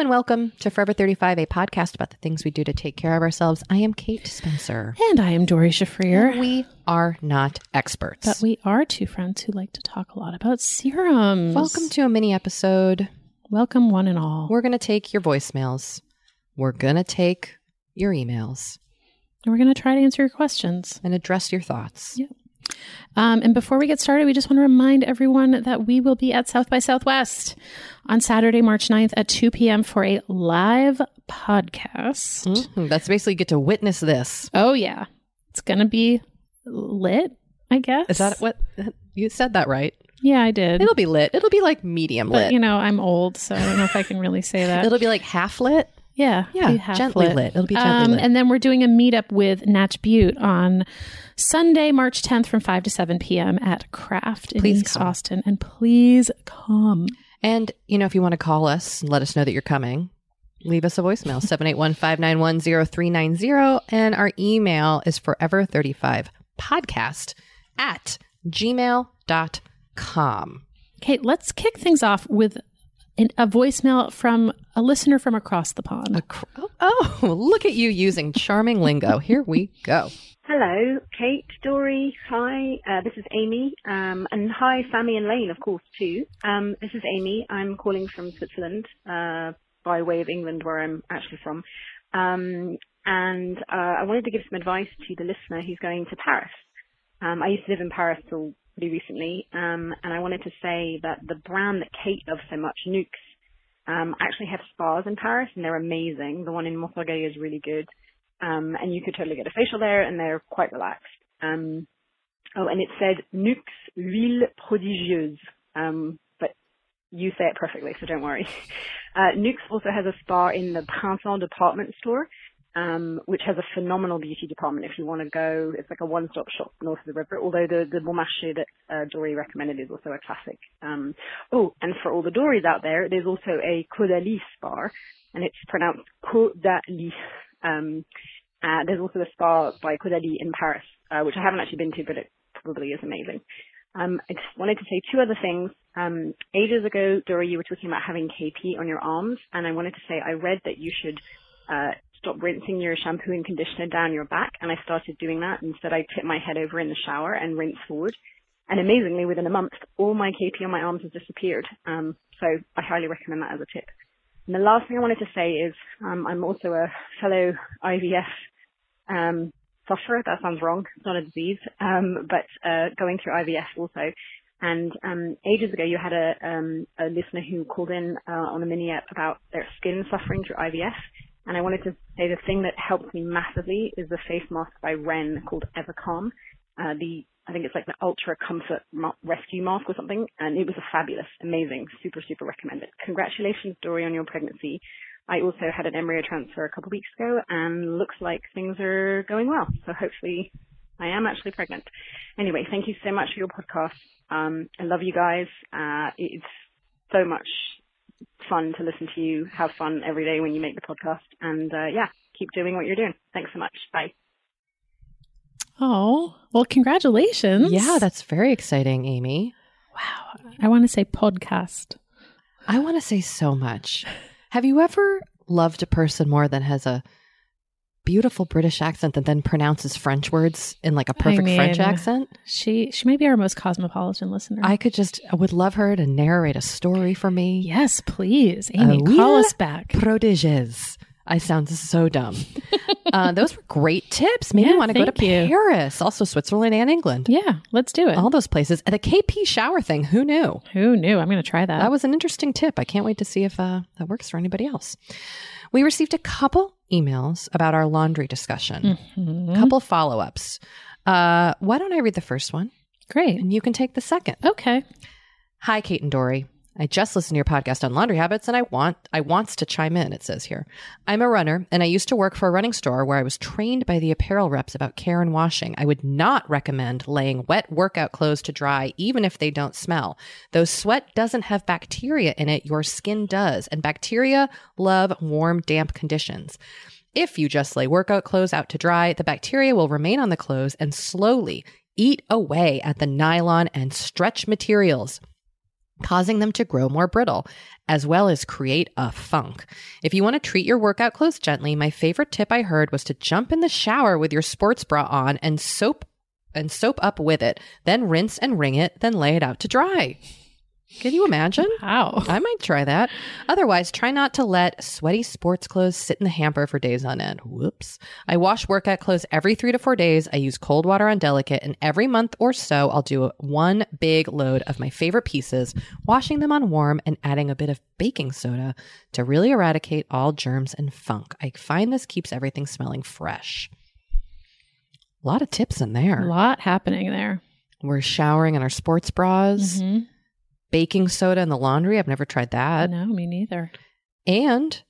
And welcome to Forever 35, a podcast about the things we do to take care of ourselves. I am Kate Spencer. and I am Doree Shafrir. We are not experts. But we are two friends who like to talk a lot about serums. Welcome to a mini episode. Welcome, one and all. We're going to take your voicemails. We're going to take your emails and We're going to try to answer your questions. and address your thoughts. Yeah. Um, and before we get started, we just want to remind everyone that we will be at South by Southwest on Saturday, March 9th at 2 p.m. for a live podcast. Mhm. That's basically get to witness this. Oh, yeah. It's going to be lit, I guess. Is that what you said that right? Yeah, I did. It'll be lit. It'll be like medium but, lit. you know, I'm old, so I don't know if I can really say that. It'll be like half lit. Yeah, Yeah, gently lit. It'll be gently um, lit. And then we're doing a meetup with Natch Butte on Sunday, March 10th from 5 to 7 p.m. at Craft in Please East come. Austin. And please come. And, you know, if you want to call us and let us know that you're coming, leave us a voicemail 781 591 0390. And our email is forever35podcast at gmail.com. Okay, let's kick things off with a voicemail from a listener from across the pond. A cr- oh, oh, look at you using charming lingo. Here we go. Hello, Kate, Doree. Hi, uh, this is Amy. Um, and hi, Sammy and Lane, of course, too. Um, this is Amy. I'm calling from Switzerland, uh, by way of England, where I'm actually from. Um, and uh, I wanted to give some advice to the listener who's going to Paris. Um, I used to live in Paris till pretty recently, um, and I wanted to say that the brand that Kate loves so much, Nuxe, um, actually have spas in Paris, and they're amazing. The one in Montorgueil is really good. Um, and you could totally get a facial there, and they're quite relaxed. Um, oh, and it said Nuxe Huile Prodigieuse, um, but you say it perfectly, so don't worry. Uh, Nuxe also has a spa in the Printemps department store, um, which has a phenomenal beauty department. If you want to go, it's like a one-stop shop north of the river. Although the the Marché that uh, Doree recommended is also a classic. Um, oh, and for all the Dorees out there, there's also a Caudalie bar, and it's pronounced Caudalie. Um, uh, there's also a spa by Caudalie in Paris, uh, which I haven't actually been to, but it probably is amazing. Um, I just wanted to say two other things. Um, ages ago, Doree, you were talking about having KP on your arms, and I wanted to say I read that you should uh, stop rinsing your shampoo and conditioner down your back, and I started doing that. Instead, I tip my head over in the shower and rinse forward. And amazingly, within a month, all my KP on my arms has disappeared. Um, so I highly recommend that as a tip. And the last thing I wanted to say is um, I'm also a fellow IVF um, sufferer. That sounds wrong. It's not a disease, um, but uh, going through IVF also. And um, ages ago, you had a, um, a listener who called in uh, on a mini app about their skin suffering through IVF. And I wanted to say the thing that helped me massively is the face mask by Ren called Evercalm. Uh, the I think it's like the Ultra Comfort ma- Rescue Mask or something, and it was a fabulous, amazing, super, super recommended. Congratulations, Doree, on your pregnancy. I also had an embryo transfer a couple weeks ago, and looks like things are going well. So hopefully, I am actually pregnant. Anyway, thank you so much for your podcast. Um, I love you guys. Uh, it's so much fun to listen to you have fun every day when you make the podcast. And uh, yeah, keep doing what you're doing. Thanks so much. Bye. Oh, well, congratulations. Yeah, that's very exciting, Amy. wow. I want to say podcast. I want to say so much. Have you ever loved a person more than has a beautiful British accent that then pronounces French words in like a perfect French mean, accent? She she may be our most cosmopolitan listener. I could just, I would love her to narrate a story for me. yes, please, Amy, Uh, call us back. Prodiges. I sound so dumb. uh, those were great tips. Maybe Yeah, I want to go to you. Paris, also Switzerland and England. Yeah, let's do it. All those places. And the KP shower thing, who knew? Who knew? I'm going to try that. That was an interesting tip. I can't wait to see if uh, that works for anybody else. We received a couple emails about our laundry discussion, Mhm. a couple follow ups. Uh, why don't I read the first one Great. and you can take the second? Okay. Hi, Kate and Doree. I just listened to your podcast on laundry habits and I want I wants to chime in, it says here. I'm a runner and I used to work for a running store where I was trained by the apparel reps about care and washing. I would not recommend laying wet workout clothes to dry even if they don't smell. Though sweat doesn't have bacteria in it, your skin does, and bacteria love warm, damp conditions. If you just lay workout clothes out to dry, the bacteria will remain on the clothes and slowly eat away at the nylon and stretch materials causing them to grow more brittle, as well as create a funk. If you want to treat your workout clothes gently, my favorite tip I heard was to jump in the shower with your sports bra on and soap and soap up with it, then rinse and wring it, then lay it out to dry. Can you imagine? Wow. I might try that. Otherwise, try not to let sweaty sports clothes sit in the hamper for days on end. Whoops. I wash workout clothes every three to four days. I use cold water on delicate, and every month or so, I'll do one big load of my favorite pieces, washing them on warm and adding a bit of baking soda to really eradicate all germs and funk. I find this keeps everything smelling fresh. A lot of tips in there. A lot happening there. We're showering in our sports bras, Mhm. Baking soda in the laundry. I've never tried that. no, me neither. And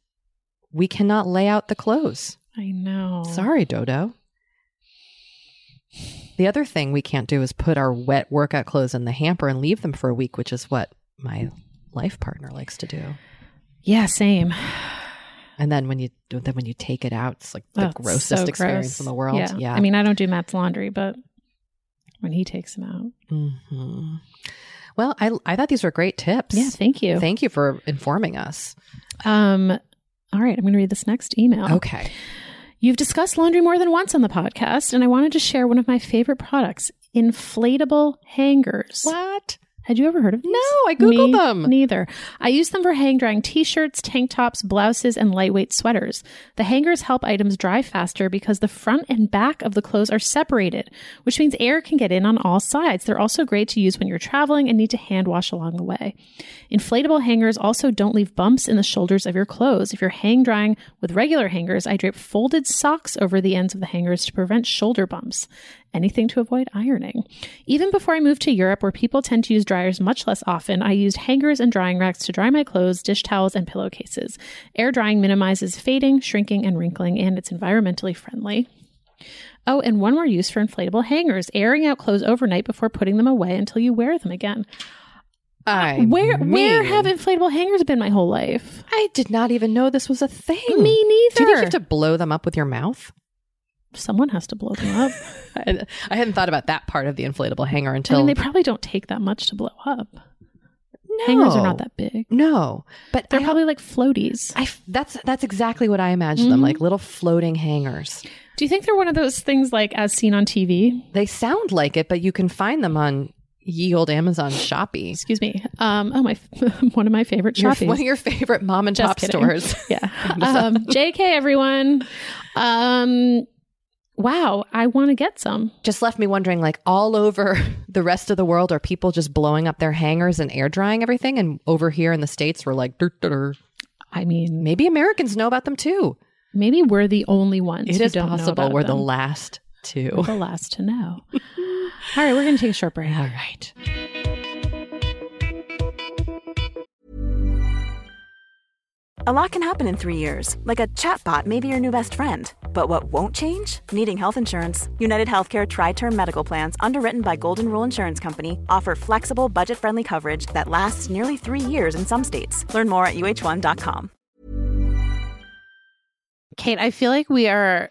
we cannot lay out the clothes. I know. Sorry, Dodo. The other thing we can't do is put our wet workout clothes in the hamper and leave them for a week, which is what my life partner likes to do. Yeah, same. And then when you then when you take it out, it's like the Oh, grossest so experience gross. in the world. Yeah. Yeah. I mean, I don't do Matt's laundry, but when he takes them out. hmm Well, I I thought these were great tips. Yeah, thank you. Thank you for informing us. um, all right, I'm going to read this next email. Okay. You've discussed laundry more than once on the podcast, and I wanted to share one of my favorite products inflatable hangers. What? Had you ever heard of these? No, I Googled Me them. Neither. I use them for hang drying t shirts, tank tops, blouses, and lightweight sweaters. The hangers help items dry faster because the front and back of the clothes are separated, which means air can get in on all sides. They're also great to use when you're traveling and need to hand wash along the way. Inflatable hangers also don't leave bumps in the shoulders of your clothes. If you're hang drying with regular hangers, I drape folded socks over the ends of the hangers to prevent shoulder bumps. anything to avoid ironing. Even before I moved to Europe, where people tend to use dryers much less often, I used hangers and drying racks to dry my clothes, dish towels, and pillowcases. Air drying minimizes fading, shrinking, and wrinkling, and it's environmentally friendly. Oh, and one more use for inflatable hangers airing out clothes overnight before putting them away until you wear them again. I Where where have inflatable hangers been my whole life? I did not even know this was a thing. Me neither. Do you think you have to blow them up with your mouth? Someone has to blow them up. I, I hadn't thought about that part of the inflatable hanger until I mean, they probably don't take that much to blow up. no. Hangers are not that big. No, but They're I- probably like floaties. I that's that's exactly what I imagine them Mhm. like little floating hangers. Do you think they're one of those things like as seen on TV? They sound like it, but you can find them on ye old Amazon Shoppy. Excuse me. Um, oh my, one of my favorite Your, one of your favorite mom and Just pop kidding. stores. Yeah. um, JK, everyone. Um, wow, I want to get some. Just left me wondering, like all over the rest of the world, are people just blowing up their hangers and air drying everything? And over here in the states, we're like, "Dur, dur, dur." I mean, maybe Americans know about them too. maybe we're the only ones. It is possible we're the last two. We're the last to know. All right, we're going to take a short break. All right. A lot can happen in three years, like a chatbot may be your new best friend. But what won't change? Needing health insurance. United Healthcare Tri Term Medical Plans, underwritten by Golden Rule Insurance Company, offer flexible, budget friendly coverage that lasts nearly three years in some states. Learn more at uh1.com. Kate, I feel like we are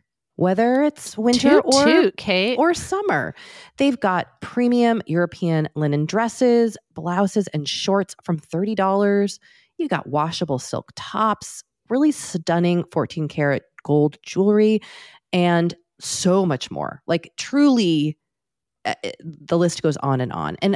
whether it's winter toot, or toot, Kate. or summer. They've got premium European linen dresses, blouses, and shorts from thirty dollars. You got washable silk tops, really stunning 14 karat gold jewelry, and so much more. Like, truly, eh, eh, the list goes on and on. And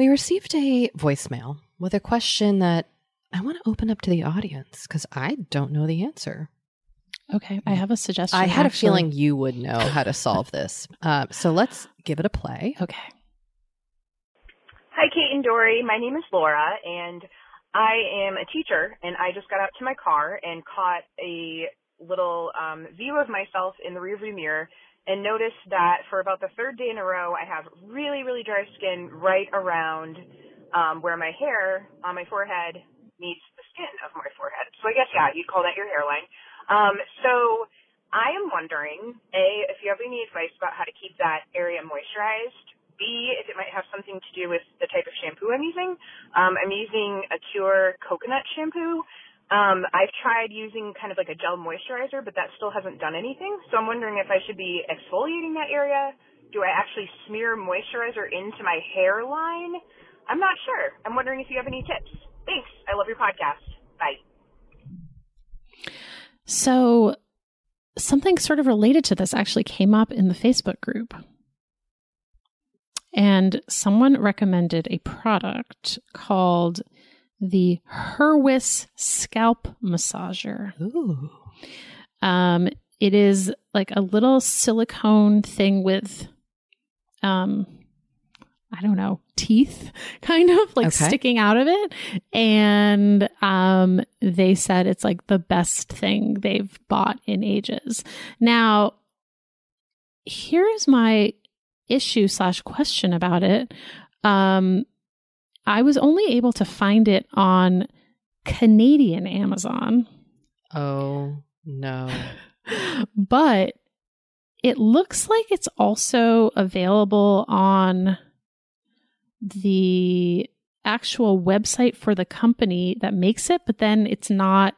we received a voicemail with a question that I want to open up to the audience because I don't know the answer. Okay, I have a suggestion. I had actually. a feeling you would know how to solve this. Uh, so let's give it a play. Okay. Hi, Kate and Doree. My name is Laura, and I am a teacher, and I just got out to my car and caught a little um, view of myself in the rearview mirror and notice that for about the third day in a row, I have really, really dry skin right around um, where my hair on my forehead meets the skin of my forehead. So I guess, yeah, you'd call that your hairline. Um, so I am wondering, A, if you have any advice about how to keep that area moisturized B, if it might have something to do with the type of shampoo I'm using. Um, I'm using a Cure coconut shampoo. Um, I've tried using kind of like a gel moisturizer, but that still hasn't done anything. So I'm wondering if I should be exfoliating that area. Do I actually smear moisturizer into my hairline? I'm not sure. I'm wondering if you have any tips. Thanks. I love your podcast. Bye. So, something sort of related to this actually came up in the Facebook group. And someone recommended a product called the Herwis Scalp Massager. Ooh. Um, it is like a little silicone thing with um, I don't know, teeth kind of like Okay. sticking out of it. And um, they said it's like the best thing they've bought in ages. Now, here's my issue slash question about it. Um, I was only able to find it on Canadian Amazon, Oh no. but it looks like it's also available on the actual website for the company that makes it, but then it's not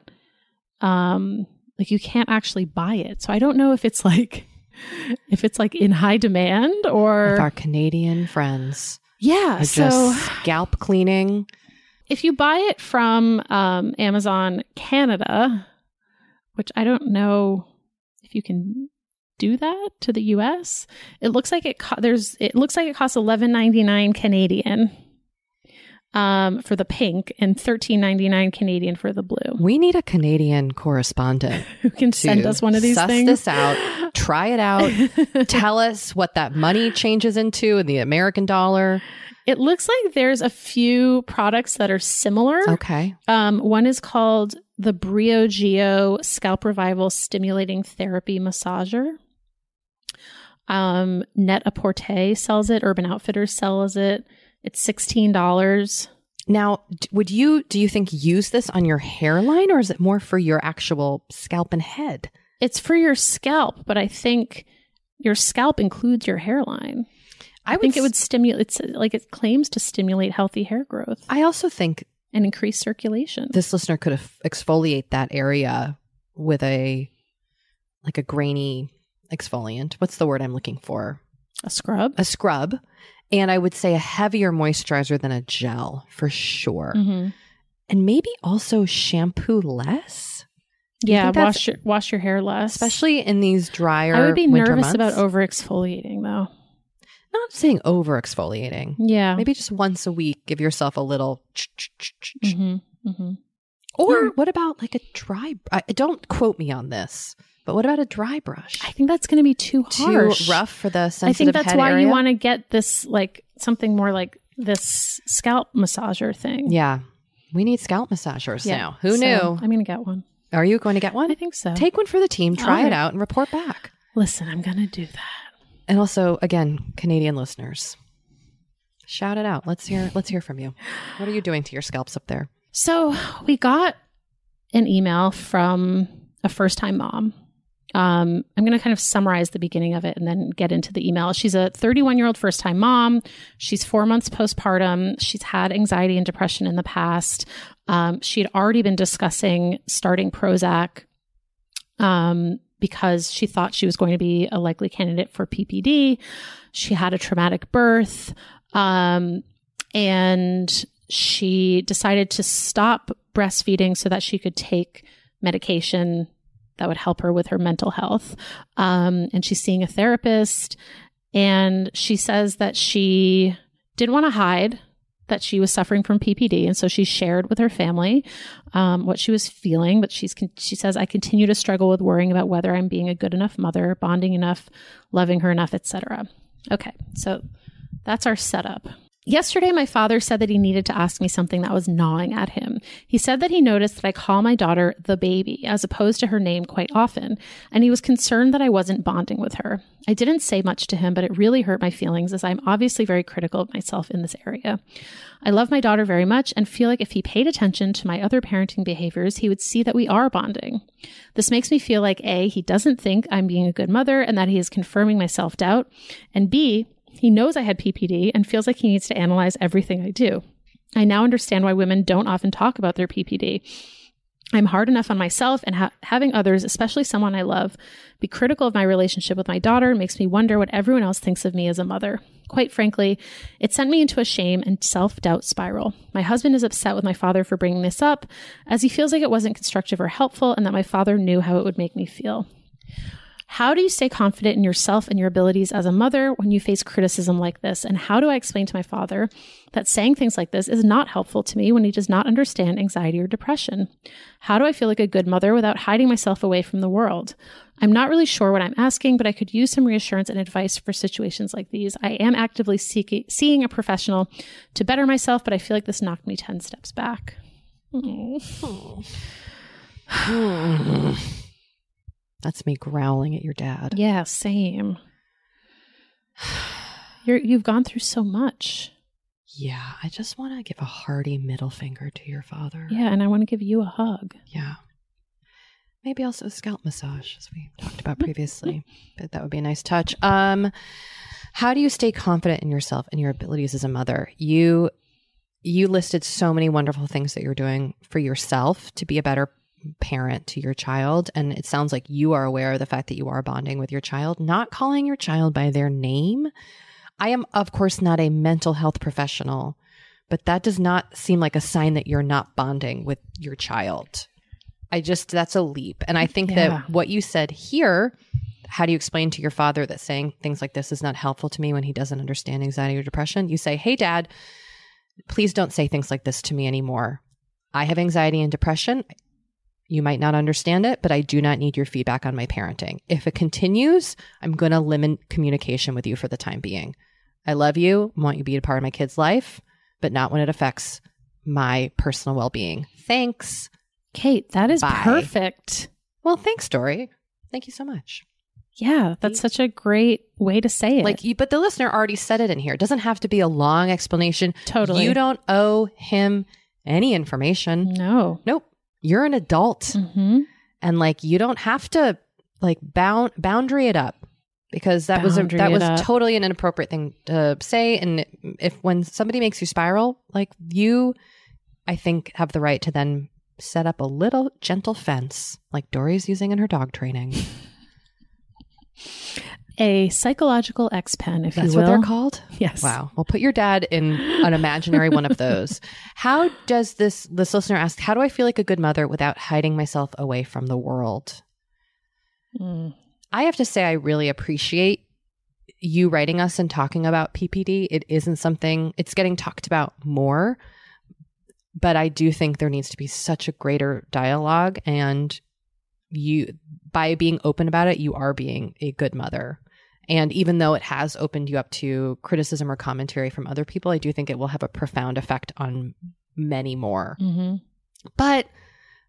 um like you can't actually buy it. So I don't know if it's like if it's like in high demand or our Canadian friends yeah, are so just scalp cleaning. if you buy it from um, Amazon Canada, which I don't know if you can do that to the U.S., it looks like it co- there's it looks like it costs eleven ninety nine Canadian um, for the pink and thirteen ninety nine Canadian for the blue. We need a Canadian correspondent Who can send us one of these suss things? this out, try it out, tell us what that money changes into in the American dollar. It looks like there's a few products that are similar. Okay. Um, one is called the Briogeo Scalp Revival Stimulating Therapy Massager. Um, Net-a-Porter sells it. Urban Outfitters sells it. It's sixteen dollars. Now, would you do you think use this on your hairline or is it more for your actual scalp and head? It's for your scalp, but I think your scalp includes your hairline. I, think it would stimulate. It's like it claims to stimulate healthy hair growth I also think and increase circulation. this listener could ex- exfoliate that area with a like a grainy exfoliant. What's the word I'm looking for? a scrub. A scrub. And I would say a heavier moisturizer than a gel for sure. hmm And maybe also shampoo less, Yeah, wash your wash your hair less, especially in these drier I would be nervous about over exfoliating though. Not saying over exfoliating. Yeah. Maybe just once a week, give yourself a little. hmm hmm Or what about like a dry? I, don't quote me on this, but what about a dry brush? I think that's going to be too harsh. Too rough for the sensitive I think that's why area? you want to get this like something more like this scalp massager thing. Yeah, we need scalp massagers Yeah. now. Who So, knew? I'm going to get one. Are you going to get one? I think so. Take one for the team. Try All it out and report back. Listen, I'm going to do that. And also, again, Canadian listeners, shout it out. Let's hear. Let's hear from you. What are you doing to your scalps up there? So we got an email from a first time mom. Um, I'm going to kind of summarize the beginning of it and then get into the email. She's a 31 year old first time mom. She's four months postpartum. She's had anxiety and depression in the past. Um, she had already been discussing starting Prozac um, because she thought she was going to be a likely candidate for PPD. She had a traumatic birth. Um, and she decided to stop breastfeeding so that she could take medication that would help her with her mental health. Um, and she's seeing a therapist. And she says that she didn't want to hide that she was suffering from PPD, and so she shared with her family um, what she was feeling. But she's con- she says, "I continue to struggle with worrying about whether I'm being a good enough mother, bonding enough, loving her enough, etc." Okay, so that's our setup. Yesterday, my father said that he needed to ask me something that was gnawing at him. He said that he noticed that I call my daughter the baby as opposed to her name quite often, and he was concerned that I wasn't bonding with her. I didn't say much to him, but it really hurt my feelings as I'm obviously very critical of myself in this area. I love my daughter very much and feel like if he paid attention to my other parenting behaviors, he would see that we are bonding. This makes me feel like A, he doesn't think I'm being a good mother and that he is confirming my self doubt, and B, he knows I had PPD and feels like he needs to analyze everything I do. I now understand why women don't often talk about their PPD. I'm hard enough on myself, and ha- having others, especially someone I love, be critical of my relationship with my daughter makes me wonder what everyone else thinks of me as a mother. Quite frankly, it sent me into a shame and self doubt spiral. My husband is upset with my father for bringing this up, as he feels like it wasn't constructive or helpful, and that my father knew how it would make me feel. How do you stay confident in yourself and your abilities as a mother when you face criticism like this? And how do I explain to my father that saying things like this is not helpful to me when he does not understand anxiety or depression? How do I feel like a good mother without hiding myself away from the world? I'm not really sure what I'm asking, but I could use some reassurance and advice for situations like these. I am actively seeking, seeing a professional to better myself, but I feel like this knocked me 10 steps back. Oh. That's me growling at your dad. Yeah, same. You're you've gone through so much. Yeah, I just want to give a hearty middle finger to your father. Yeah, and I want to give you a hug. Yeah. Maybe also a scalp massage, as we talked about previously. but that would be a nice touch. Um, how do you stay confident in yourself and your abilities as a mother? You you listed so many wonderful things that you're doing for yourself to be a better parent to your child. And it sounds like you are aware of the fact that you are bonding with your child, not calling your child by their name. I am, of course, not a mental health professional, but that does not seem like a sign that you're not bonding with your child. I just, that's a leap. And I think Yeah. that what you said here, how do you explain to your father that saying things like this is not helpful to me when he doesn't understand anxiety or depression? You say, Hey, dad, please don't say things like this to me anymore. I have anxiety and depression. You might not understand it, but I do not need your feedback on my parenting. If it continues, I'm going to limit communication with you for the time being. I love you, want you to be a part of my kid's life, but not when it affects my personal well being. Thanks. Kate, that is Bye. perfect. Well, thanks, Doree. Thank you so much. Yeah, that's such a great way to say it. Like you, but the listener already said it in here. It doesn't have to be a long explanation. Totally. You don't owe him any information. no. Nope. You're an adult. hmm and like you don't have to like bound boundary it up because that was a, that was up. totally an inappropriate thing to say and if when somebody makes you spiral like you i think have the right to then set up a little gentle fence like doree's using in her dog training A psychological X pen, if that's you will. what they're called Yes. wow well put your dad in an imaginary one of those how does this this listener ask how do i feel like a good mother without hiding myself away from the world Mm. I have to say, I really appreciate you writing us and talking about PPD. It isn't something, it's getting talked about more, but I do think there needs to be such a greater dialogue. And you, by being open about it, you are being a good mother. And even though it has opened you up to criticism or commentary from other people, I do think it will have a profound effect on many more. hmm But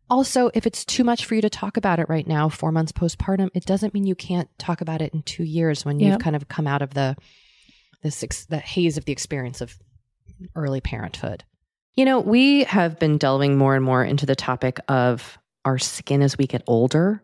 also, if it's too much for you to talk about it right now, four months postpartum, it doesn't mean you can't talk about it in two years when you've Yep. kind of come out of the this ex- the haze of the experience of early parenthood. You know, we have been delving more and more into the topic of our skin as we get older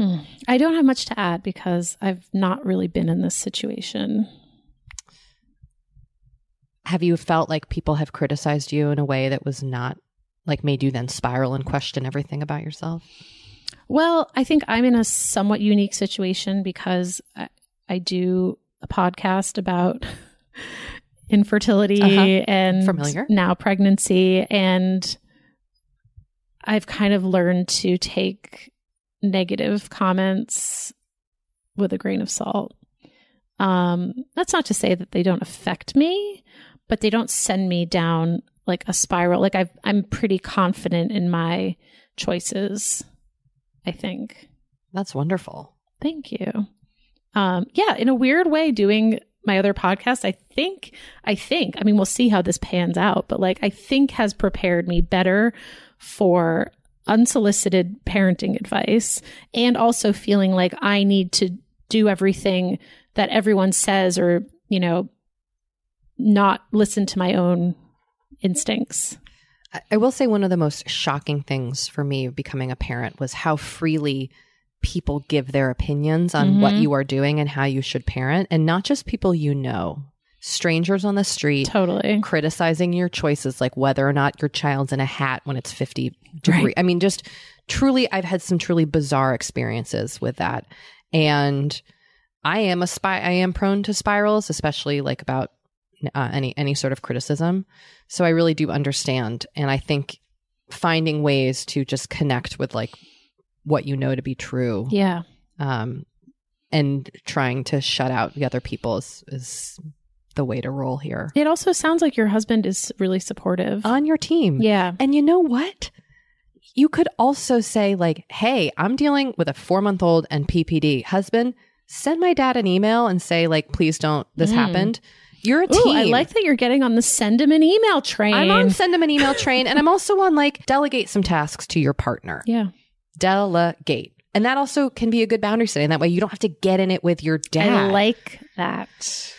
Hmm. I don't have much to add because I've not really been in this situation. Have you felt like people have criticized you in a way that was not like made you then spiral and question everything about yourself? Well, I think I'm in a somewhat unique situation because I, I do a podcast about infertility Uh-huh. and Familiar. now pregnancy and I've kind of learned to take negative comments with a grain of salt. Um, that's not to say that they don't affect me, but they don't send me down like a spiral. Like I've, I'm pretty confident in my choices. I think. That's wonderful. Thank you. Um, yeah, in a weird way, doing my other podcast, I think, I think, I mean, we'll see how this pans out, but like, I think has prepared me better for unsolicited parenting advice and also feeling like I need to do everything that everyone says or, you know, not listen to my own instincts. I- will say one of the most shocking things for me becoming a parent was how freely people give their opinions on what Mhm. you are doing and how you should parent, and not just people you know, strangers on the street Totally. criticizing your choices, like whether or not your child's in a hat when it's 50 degree. Right. I mean, just truly, I've had some truly bizarre experiences with that. And I am a spy, I am prone to spirals, especially like about uh, any, any sort of criticism. So I really do understand. And I think finding ways to just connect with like what you know to be true Yeah. um, and trying to shut out the other people is, is the way to roll here It also sounds like your husband is really supportive. on your team. yeah. And you know what? You could also say, like, hey, I'm dealing with a four month old and PPD. Husband, send my dad an email and say, like, please don't, this Mm. happened. You're a Ooh, team. I like that you're getting on the send him an email train. I'm on send them an email train and I'm also on like delegate some tasks to your partner. yeah. Delegate. And that also can be a good boundary setting. That way you don't have to get in it with your dad. I like that.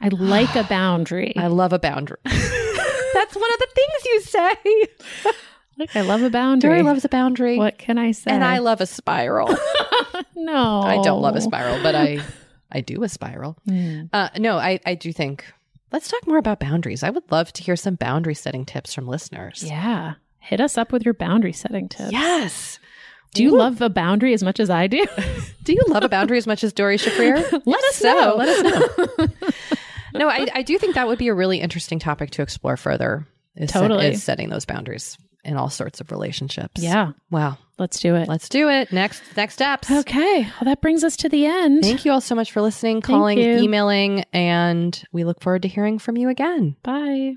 I like a boundary. I love a boundary. That's one of the things you say. like I love a boundary. Doree loves a boundary. What can I say? And I love a spiral. no. I don't love a spiral, but I I do a spiral. Hmm. Uh, no, I I do think. Let's talk more about boundaries. I would love to hear some boundary setting tips from listeners. Yeah. Hit us up with your boundary setting tips. Yes. Do you love a boundary as much as I do? Do you love a boundary as much as Doree Shafrir? Let If us know. Let us know. No, I, I do think that would be a really interesting topic to explore further. Is set- Totally. is setting those boundaries in all sorts of relationships. yeah. Wow. Let's do it. Let's do it. Next next steps. okay. Well, that brings us to the end. Thank you all so much for listening, calling, emailing, and we look forward to hearing from you again. Bye.